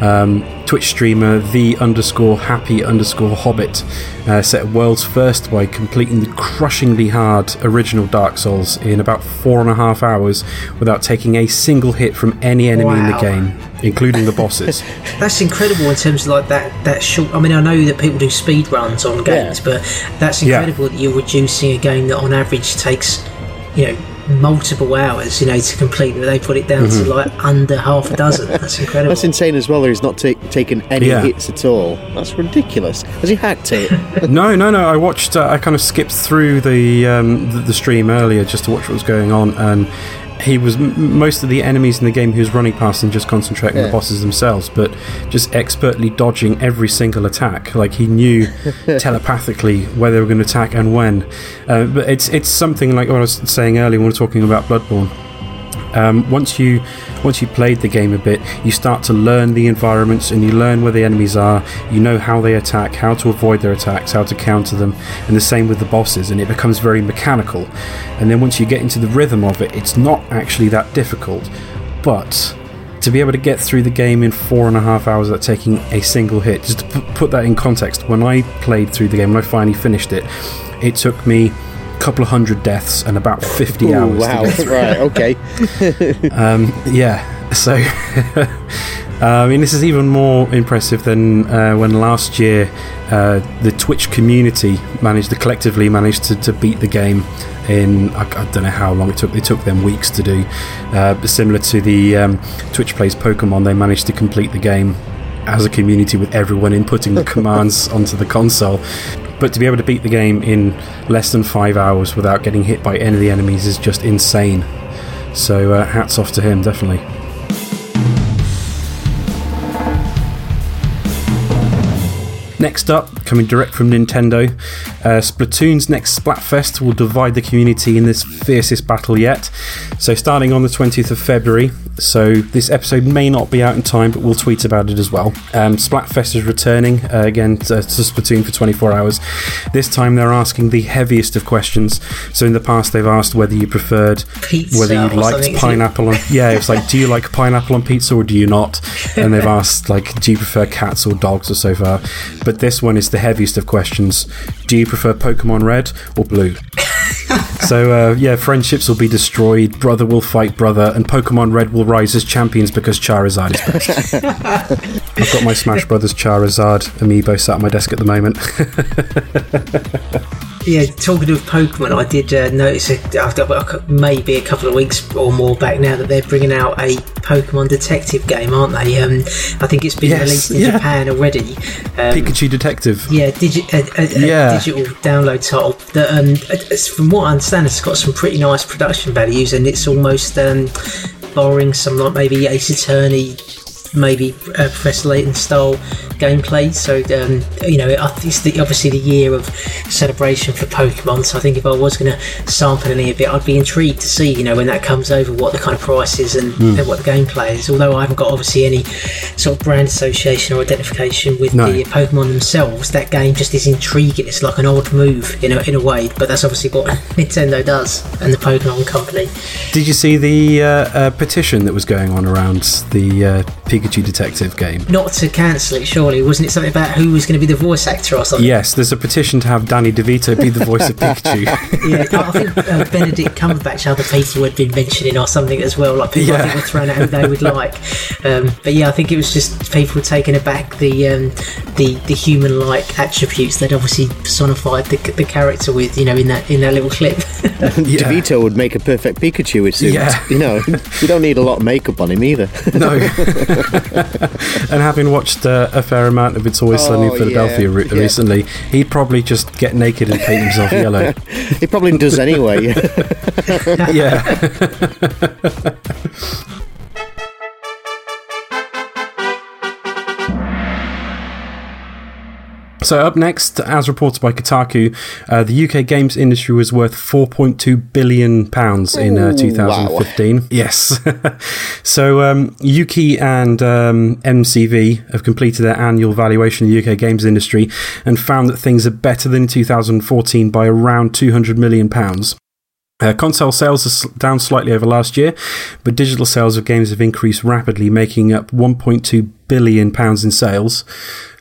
um, Twitch streamer the underscore happy underscore hobbit uh, set world's first by completing the crushingly hard original Dark Souls in about four and a half hours without taking a single hit from any enemy wow. in the game, including the bosses. that's incredible in terms of like that that short. I mean, I know that people do speed runs on games, yeah. but that's incredible yeah. that you're reducing a game that on average takes you know multiple hours, you know, to complete. They put it down mm-hmm. to like under half a dozen. That's incredible. That's insane as well. He's not ta- taken any yeah. hits at all. That's ridiculous. Has he hacked it? no, no, no. I watched. Uh, I kind of skipped through the, um, the, the stream earlier just to watch what was going on, and he was most of the enemies in the game he was running past and just concentrating yeah. on the bosses themselves, but just expertly dodging every single attack. Like he knew telepathically where they were going to attack and when. Uh, but it's it's something like what I was saying earlier when we were talking about Bloodborne. Um, once you once you played the game a bit, you start to learn the environments and you learn where the enemies are. You know how they attack, how to avoid their attacks, how to counter them, and the same with the bosses. And it becomes very mechanical. And then once you get into the rhythm of it, it's not actually that difficult. But to be able to get through the game in four and a half hours without taking a single hit, just to put that in context, when I played through the game, when I finally finished it, it took me couple of hundred deaths and about 50 Ooh, hours. Wow, right, okay. um, yeah, so. Uh, I mean, this is even more impressive than uh, when last year uh, the Twitch community managed to collectively managed to, to beat the game in I, I, don't know how long it took. It took them weeks to do. Uh, similar to the um, Twitch plays Pokemon, they managed to complete the game as a community with everyone inputting the commands onto the console. But to be able to beat the game in less than five hours without getting hit by any of the enemies is just insane. So uh, hats off to him, definitely. Next up, coming direct from Nintendo. Uh, Splatoon's next Splatfest will divide the community in this fiercest battle yet. So, starting on the 20th of February, so this episode may not be out in time, but we'll tweet about it as well. Um, Splatfest is returning uh, again to, to Splatoon for 24 hours. This time they're asking the heaviest of questions. So, in the past, they've asked whether you preferred Pizza whether you liked something, isn't it? pineapple on. Yeah, it's like, do you like pineapple on pizza or do you not? And they've asked, like, do you prefer cats or dogs or so far? But this one is the heaviest of questions. Do you prefer Pokemon Red or Blue? so, uh, yeah, friendships will be destroyed, brother will fight brother, and Pokemon Red will rise as champions because Charizard is best. I've got my Smash Brothers Charizard amiibo sat on my desk at the moment. Yeah, talking of Pokemon, I did uh, notice after maybe a couple of weeks or more back now that they're bringing out a Pokemon detective game, aren't they? Um, I think it's been Yes, released in yeah. Japan already. Um, Pikachu Detective. yeah, digi- a, a, a Yeah. digital download title. That, um, from what I understand, it's got some pretty nice production values, and it's almost um, borrowing some like maybe Ace Attorney, maybe uh, Professor Layton style gameplay. So um, you know, it's the, obviously the year of celebration for Pokemon. So I think if I was going to sample any of it, I'd be intrigued to see you know when that comes over what the kind of price is and, Hmm. and what the gameplay is. Although I haven't got obviously any sort of brand association or identification with No. the Pokemon themselves, that game just is intriguing. It's like an odd move, you know, in a way. But that's obviously what Nintendo does and the Pokemon Company. Did you see the uh, uh, petition that was going on around the uh, Pikachu Detective game? Not to cancel it, surely. Wasn't it something about who was going to be the voice actor or something? Yes, there's a petition to have Danny DeVito be the voice of Pikachu. Yeah, I think uh, Benedict Cumberbatch, other people had been mentioning or something as well. Like people I Yeah. think were throwing out who they would like. Um, but yeah, I think it was just people taking aback the um, the the human-like attributes they'd obviously personified the, the character with. You know, in that in that little clip. Yeah. DeVito would make a perfect Pikachu, it seems. Yeah. You know, you don't need a lot of makeup on him either. no. and having watched uh, a fair amount of It's Always Sunny in Oh, Philadelphia yeah, re- yeah. recently, he'd probably just get naked and paint himself yellow. he probably does anyway. Yeah. So, up next, as reported by Kotaku, uh, the UK games industry was worth £4.2 billion in uh, Ooh, 2015. Yes. so, um, UKIE and um, MCV have completed their annual valuation of the UK games industry and found that things are better than in 2014 by around £200 million. Uh, console sales are down slightly over last year, but digital sales of games have increased rapidly, making up 1.2 billion pounds in sales.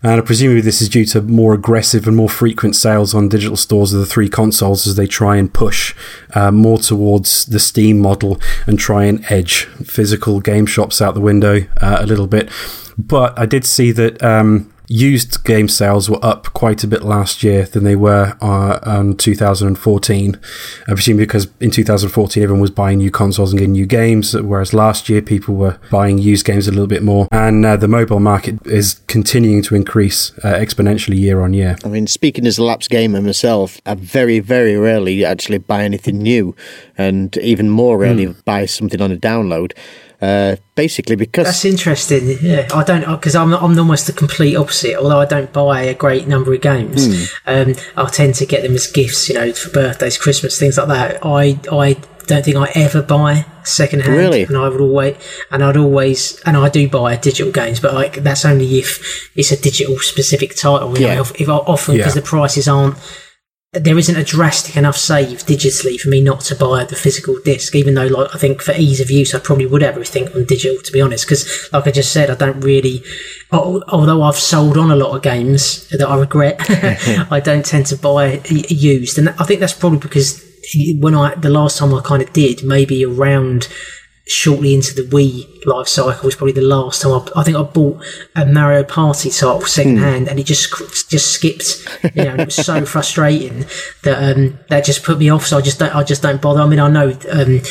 And presumably, this is due to more aggressive and more frequent sales on digital stores of the three consoles as they try and push uh, more towards the Steam model and try and edge physical game shops out the window uh, a little bit. But I did see that. Um, used game sales were up quite a bit last year than they were uh, on 2014. I presume because in 2014 everyone was buying new consoles and getting new games, whereas last year people were buying used games a little bit more. And uh, the mobile market is continuing to increase uh, exponentially year on year. I mean, speaking as a lapsed gamer myself, I very, very rarely actually buy anything new, and even more rarely Hmm. buy something on a download. Uh, basically, because That's interesting. Yeah, I don't because I'm I'm almost the complete opposite. Although I don't buy a great number of games, Hmm. um, I tend to get them as gifts. You know, for birthdays, Christmas, things like that. I I don't think I ever buy second hand. Really? And I would always and I'd always and I do buy digital games, but like that's only if it's a digital specific title. You Yeah. know, if, if I often because Yeah. the prices aren't there isn't a drastic enough save digitally for me not to buy the physical disc, even though, like, I think for ease of use, I probably would have everything on digital, to be honest. Because, like I just said, I don't really, although I've sold on a lot of games that I regret, I don't tend to buy used. And I think that's probably because when I, the last time I kind of did, maybe around shortly into the Wii life cycle was probably the last time I, I think I bought a Mario Party title second hand and it just just skipped you know and it was so frustrating that um that just put me off. So I just don't I just don't bother. I mean I know um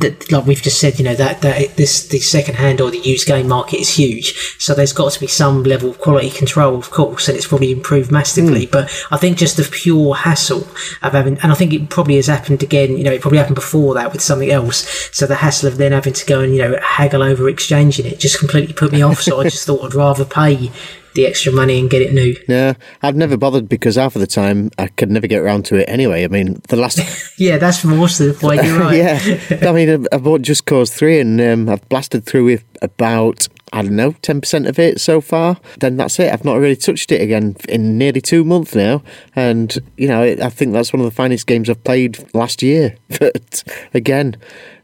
that like we've just said you know that that this the second hand or the used game market is huge. So there's got to be some level of quality control of course and it's probably improved massively. But I think just the pure hassle of having and I think it probably has happened again you know it probably happened before that with something else. So the hassle of then having to go and you know haggle over exchanging it just completely put me off so I just thought I'd rather pay the extra money and get it new. Yeah, I've never bothered because half of the time I could never get around to it anyway. I mean, the last. Yeah, that's most the point. You're right. yeah, I mean, I bought Just Cause 3 and um, I've blasted through with about, I don't know, 10% of it so far. Then that's it. I've not really touched it again in nearly two months now. And, you know, I think that's one of the finest games I've played last year. But again,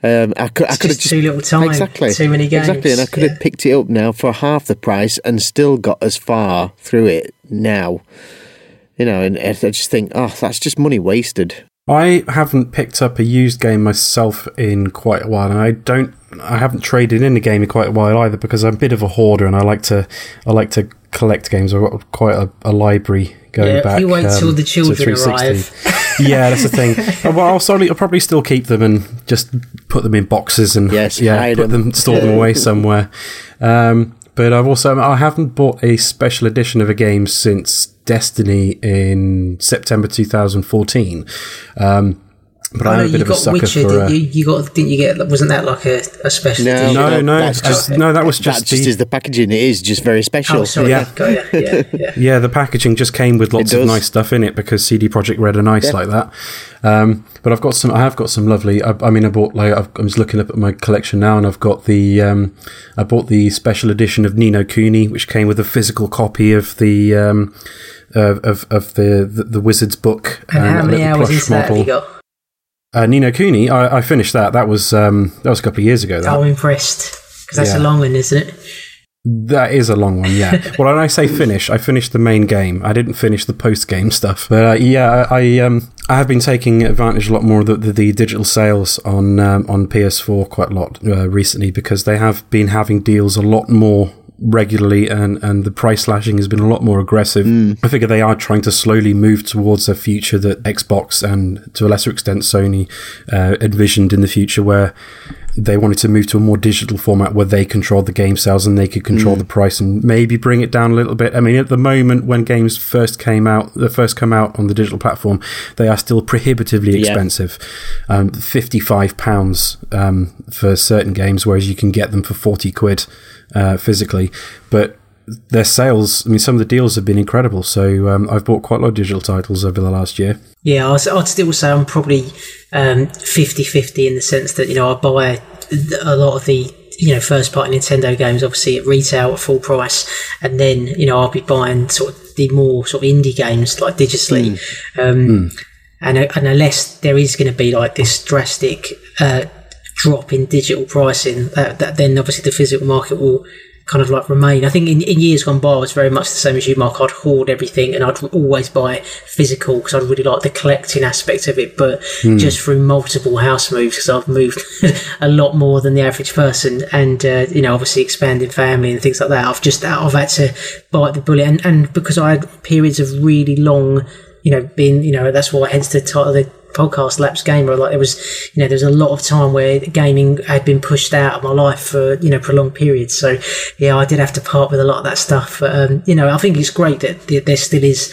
um, I could, I could have just too little time, exactly too many games. exactly, and I could yeah. have picked it up now for half the price and still got as far through it now. You know, and I just think, oh, that's just money wasted. I haven't picked up a used game myself in quite a while, and I don't. I haven't traded in a game in quite a while either because I'm a bit of a hoarder and I like to. I like to collect games. I've got quite a, a library going Yeah, back. you wait till um, the to children 360. yeah, that's the thing. Uh, well, I'll, slowly, I'll probably still keep them and just put them in boxes and Yes, yeah, put them. them, store them away somewhere. Um, but I've also I haven't bought a special edition of a game since Destiny in September 2014. Um, but Oh, I'm a bit you of a got sucker Witcher, for. Uh, you? You got, didn't you get? Wasn't that like a, a special? No. No, no, that's just, no, that was just that just the- is the packaging. It is just very special. Oh, sorry. Yeah. Yeah, got ya, yeah, yeah. Yeah, the packaging just came with lots of nice stuff in it because CD Projekt Red are nice Yeah. like that. Um, but I've got some. I have got some lovely. I, I mean, I bought like I've, I'm just looking up at my collection now, and I've got the. Um, I bought the special edition of Ni no Kuni, which came with a physical copy of the. Um, of, of of the, the the wizard's book And how a little hours plush into that have you got? Uh, Ni no Kuni, I, I finished that. That was um, that was a couple of years ago. That. I'm impressed because that's Yeah. a long one, isn't it? That is a long one, yeah. well, when I say finish, I finished the main game. I didn't finish the post game stuff, but uh, yeah, I I, um I have been taking advantage a lot more of the, the, the digital sales on um, on PS4 quite a lot uh, recently because they have been having deals a lot more regularly and and the price slashing has been a lot more aggressive i figure they are trying to slowly move towards a future that xbox and to a lesser extent sony uh, envisioned in the future where they wanted to move to a more digital format where they controlled the game sales and they could control the price and maybe bring it down a little bit. I mean, at the moment when games first came out, the first come out on the digital platform, they are still prohibitively Yeah. expensive. Um, Fifty-five pounds um, for certain games, whereas you can get them for forty quid uh, physically. But their sales, I mean, some of the deals have been incredible. So um, I've bought quite a lot of digital titles over the last year. Yeah, I'd, still say I'm probably um, 50-50 in the sense that you know I buy a lot of the you know first party Nintendo games obviously at retail at full price, and then you know I'll be buying sort of the more sort of indie games like digitally. Um, And, and unless there is going to be like this drastic uh, drop in digital pricing, uh, that then obviously the physical market will kind of like remain. I think in, in years gone by, I was very much the same as you, Mark. I'd hoard everything and I'd always buy physical because I'd really like the collecting aspect of it. But just through multiple house moves, because I've moved a lot more than the average person, and uh, you know, obviously expanded family and things like that. I've just I've had to bite the bullet, and and because I had periods of really long, you know, being you know, that's why hence the title of the podcast lapse gamer like there was you know there was a lot of time where gaming had been pushed out of my life for you know prolonged periods so yeah i did have to part with a lot of that stuff but um you know i think it's great that there- there still is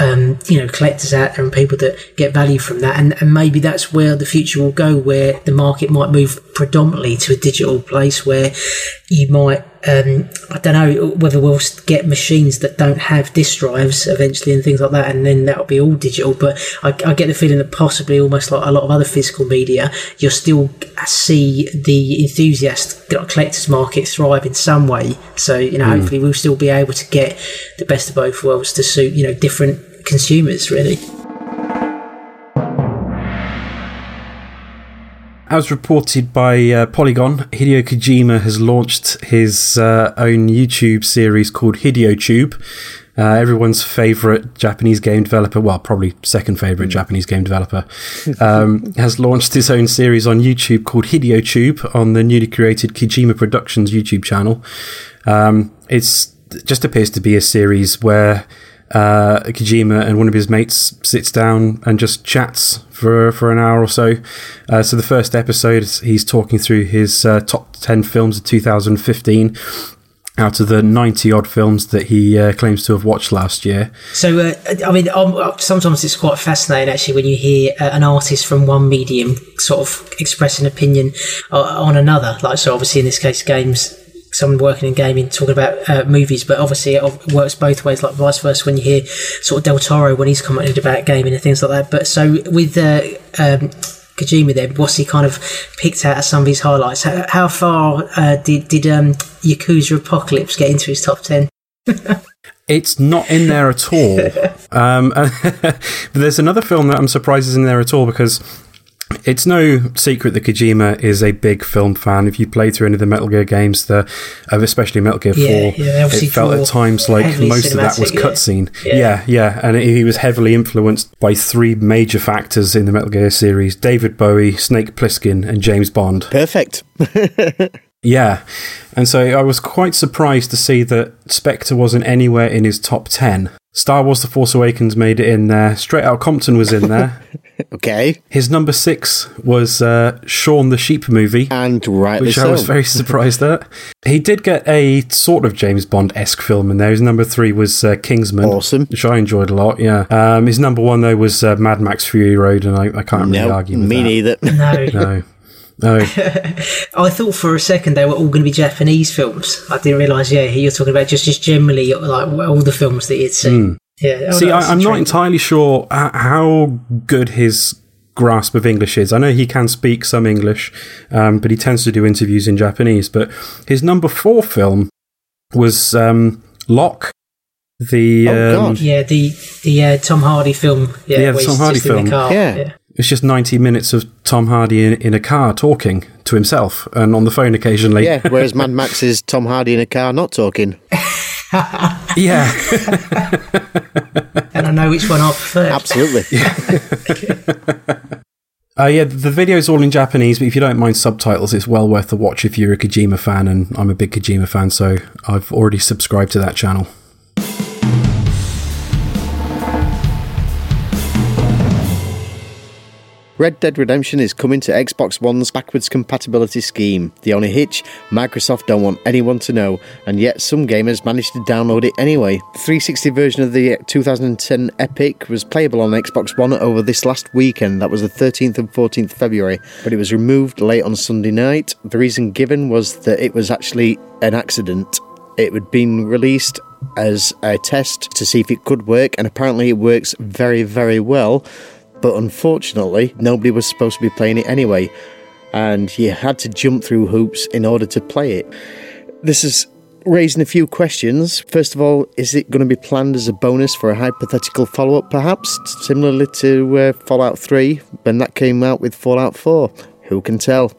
um, you know, collectors out there and people that get value from that. And, and maybe that's where the future will go, where the market might move predominantly to a digital place where you might, um, I don't know whether we'll get machines that don't have disk drives eventually and things like that. And then that'll be all digital. But I, I get the feeling that possibly almost like a lot of other physical media, you'll still see the enthusiast collectors market thrive in some way. So, you know, hopefully we'll still be able to get the best of both worlds to suit, you know, different consumers really. As reported by uh, Polygon, Hideo Kojima has launched his uh, own YouTube series called HideoTube. Uh, everyone's favorite Japanese game developer, well, probably second favorite Japanese game developer, um, has launched his own series on YouTube called HideoTube on the newly created Kojima Productions YouTube channel. Um, it's just appears to be a series where uh, Kojima and one of his mates sits down and just chats for for an hour or so. Uh, so the first episode, he's talking through his uh, top ten films of 2015 out of the 90 odd films that he uh, claims to have watched last year. So, uh, I mean, um, sometimes it's quite fascinating actually when you hear uh, an artist from one medium sort of express an opinion uh, on another. Like, so obviously in this case, games someone working in gaming talking about uh, movies, but obviously it works both ways, like vice versa. When you hear sort of Del Toro when he's commented about gaming and things like that. But so with uh, um, Kojima, then what's he kind of picked out as some of his highlights? How, how far uh, did did um, Yakuza Apocalypse get into his top ten? It's not in there at all. um, but there's another film that I'm surprised is in there at all because it's no secret that Kojima is a big film fan. If you play through any of the Metal Gear games, the especially Metal Gear Yeah, 4, yeah, it felt at times like heavily most of that was yeah. cutscene. Yeah. Yeah. yeah, and he was heavily influenced by three major factors in the Metal Gear series: David Bowie, Snake Plissken, and James Bond. Perfect. Yeah, and so I was quite surprised to see that Spectre wasn't anywhere in his top ten. Star Wars: The Force Awakens made it in there. Straight Out Compton was in there. Okay. His number six was uh, Shaun the Sheep movie, And rightly which so. I was very surprised at. He did get a sort of James Bond esque film in there. His number three was uh, Kingsman, Awesome. which I enjoyed a lot. Yeah, um, his number one though was uh, Mad Max Fury Road, and I, I can't really no, argue with me that. neither. No, No, no. I thought for a second they were all going to be Japanese films. I didn't realise. Yeah, you're talking about just just generally like all the films that you'd seen. Yeah. oh, See, I, I'm not entirely sure how good his grasp of English is. I know he can speak some English, um, but he tends to do interviews in Japanese. But his number four film was um, Locke. The Oh, um, God. Yeah, the the uh, Tom Hardy film. Yeah, Yeah, the Tom Hardy just in the film. car. Yeah. It's just 90 minutes of Tom Hardy in, in a car talking to himself and on the phone occasionally. yeah, whereas Mad Max is Tom Hardy in a car not talking. yeah. and I know which one I prefer. Absolutely. Uh, yeah, the video is all in Japanese, but if you don't mind subtitles, it's well worth the watch if you're a Kojima fan, and I'm a big Kojima fan, so I've already subscribed to that channel. Red Dead Redemption is coming to Xbox One's backwards compatibility scheme. The only hitch, Microsoft don't want anyone to know, and yet some gamers managed to download it anyway. The 360 version of the uh, 2010 Epic was playable on Xbox One over this last weekend, that was the 13th and 14th February, but it was removed late on Sunday night. The reason given was that it was actually an accident. It had been released as a test to see if it could work, and apparently it works very, very well but unfortunately, nobody was supposed to be playing it anyway, and you had to jump through hoops in order to play it. This is raising a few questions. First of all, is it going to be planned as a bonus for a hypothetical follow up, perhaps, similarly to uh, Fallout 3 when that came out with Fallout 4? Who can tell?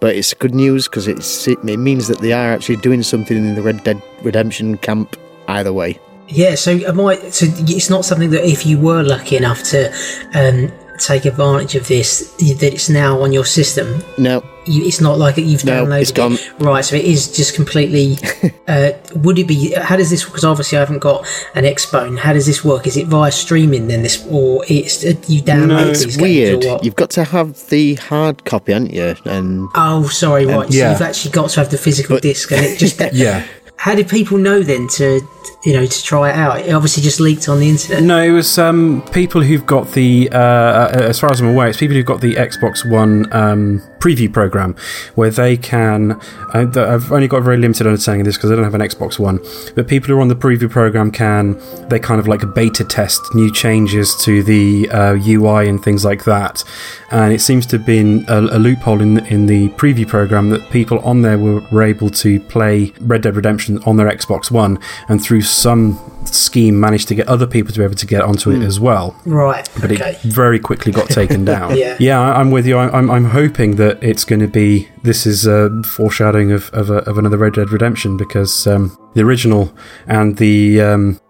But it's good news because it means that they are actually doing something in the Red Dead Redemption camp either way. Yeah, so am I, so it's not something that if you were lucky enough to um, take advantage of this, that it's now on your system. No, You, it's not like you've No, downloaded it's gone. it, right? So it is just completely. uh, would it be? How does this? Because obviously I haven't got an Xbone. How does this work? Is it via streaming then? This or it's uh, you download No, these it's games weird. or what? You've got to have the hard copy, haven't you? And Oh, sorry, right. yeah. So you've actually got to have the physical But- disc, and it just Yeah. How did people know then to, you know, to try it out? It obviously just leaked on the internet. No, it was um, people who've got the, uh, uh, as far as I'm aware, it's people who've got the Xbox One um, preview program where they can. Uh, I've only got a very limited understanding of this because I don't have an Xbox One, but people who are on the preview program can, they kind of like beta test new changes to the uh, UI and things like that. And it seems to have been a, a loophole in, in the preview program that people on there were, were able to play Red Dead Redemption on their Xbox One and through some scheme managed to get other people to be able to get onto it as well. Right. But okay. it very quickly got taken down. Yeah. yeah, I- I'm with you. I- I'm, I'm hoping that it's going to be this is a foreshadowing of of, a, of another Red Dead Redemption because um, the original and the um,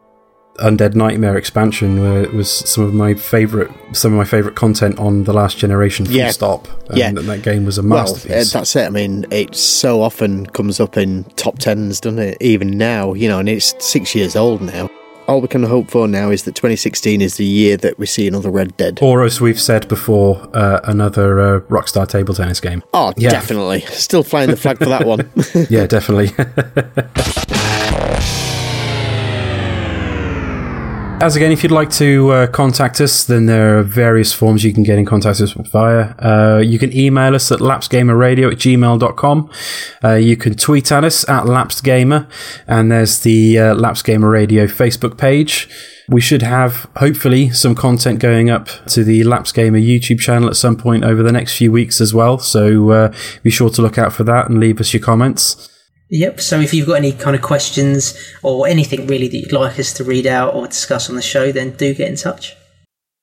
Undead Nightmare expansion was some of my favorite some of my favorite content on the last generation. Full Yeah. stop. And Yeah. that, that game was a well, uh, masterpiece. that's it. I mean, it so often comes up in top tens, doesn't it? Even now, you know, and it's six years old now. All we can hope for now is that 2016 is the year that we see another Red Dead. or as we've said before, uh, another uh, Rockstar table tennis game. Oh, Yeah. definitely. Still flying the flag for that one. yeah, definitely. As again, if you'd like to uh, contact us, then there are various forms you can get in contact with us via. Uh, you can email us at lapsedgamerradio at gmail.com. Uh, you can tweet at us at lapsedgamer, and there's the uh, Lapsed Gamer Radio Facebook page. We should have, hopefully, some content going up to the Lapsed Gamer YouTube channel at some point over the next few weeks as well. So uh, be sure to look out for that and leave us your comments. Yep. So if you've got any kind of questions or anything really that you'd like us to read out or discuss on the show, then do get in touch.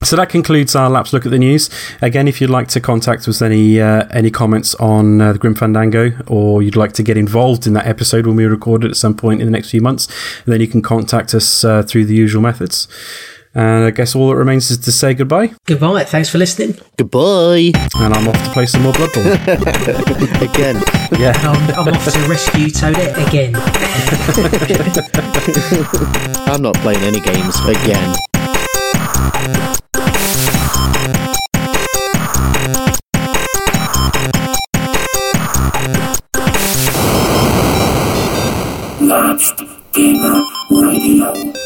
So that concludes our Laps Look at the News. Again, if you'd like to contact us any uh, any comments on uh, the Grim Fandango, or you'd like to get involved in that episode when we record it at some point in the next few months, then you can contact us uh, through the usual methods. And I guess all that remains is to say goodbye. Goodbye. Thanks for listening. Goodbye. And I'm off to play some more Bloodborne. Again. yeah. I'm, I'm off to rescue Toadette again. I'm not playing any games again. Lapsed Gamer Radio.